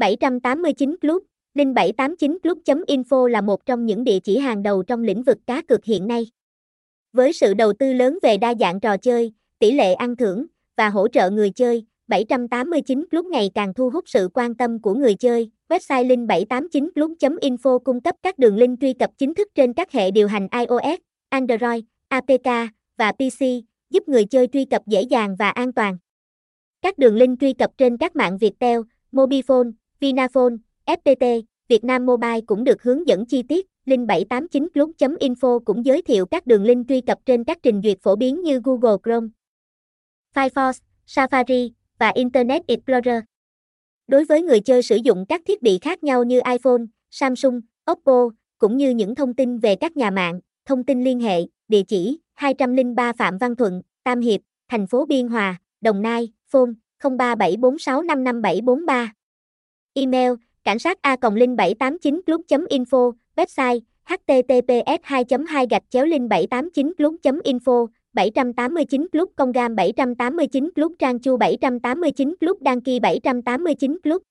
789 Club, Link 789 Club.info là một trong những địa chỉ hàng đầu trong lĩnh vực cá cược hiện nay. Với sự đầu tư lớn về đa dạng trò chơi, tỷ lệ ăn thưởng và hỗ trợ người chơi, 789 Club ngày càng thu hút sự quan tâm của người chơi. Website Link 789 Club.info cung cấp các đường link truy cập chính thức trên các hệ điều hành iOS, Android, APK và PC, giúp người chơi truy cập dễ dàng và an toàn. Các đường link truy cập trên các mạng Viettel, Mobifone, Vinaphone, FPT, Vietnam Mobile cũng được hướng dẫn chi tiết. Link 789 Club.info cũng giới thiệu các đường link truy cập trên các trình duyệt phổ biến như Google Chrome, Firefox, Safari và Internet Explorer. Đối với người chơi sử dụng các thiết bị khác nhau như iPhone, Samsung, Oppo, cũng như những thông tin về các nhà mạng, thông tin liên hệ, địa chỉ 203 Phạm Văn Thuận, Tam Hiệp, thành phố Biên Hòa, Đồng Nai, phone 0374655743. Email, cảnh sát a linh 789 club info, website, https 2 2 gạch chéo linh 789 club info 789 club công gam 789 club trang chu 789 club đăng ký 789 club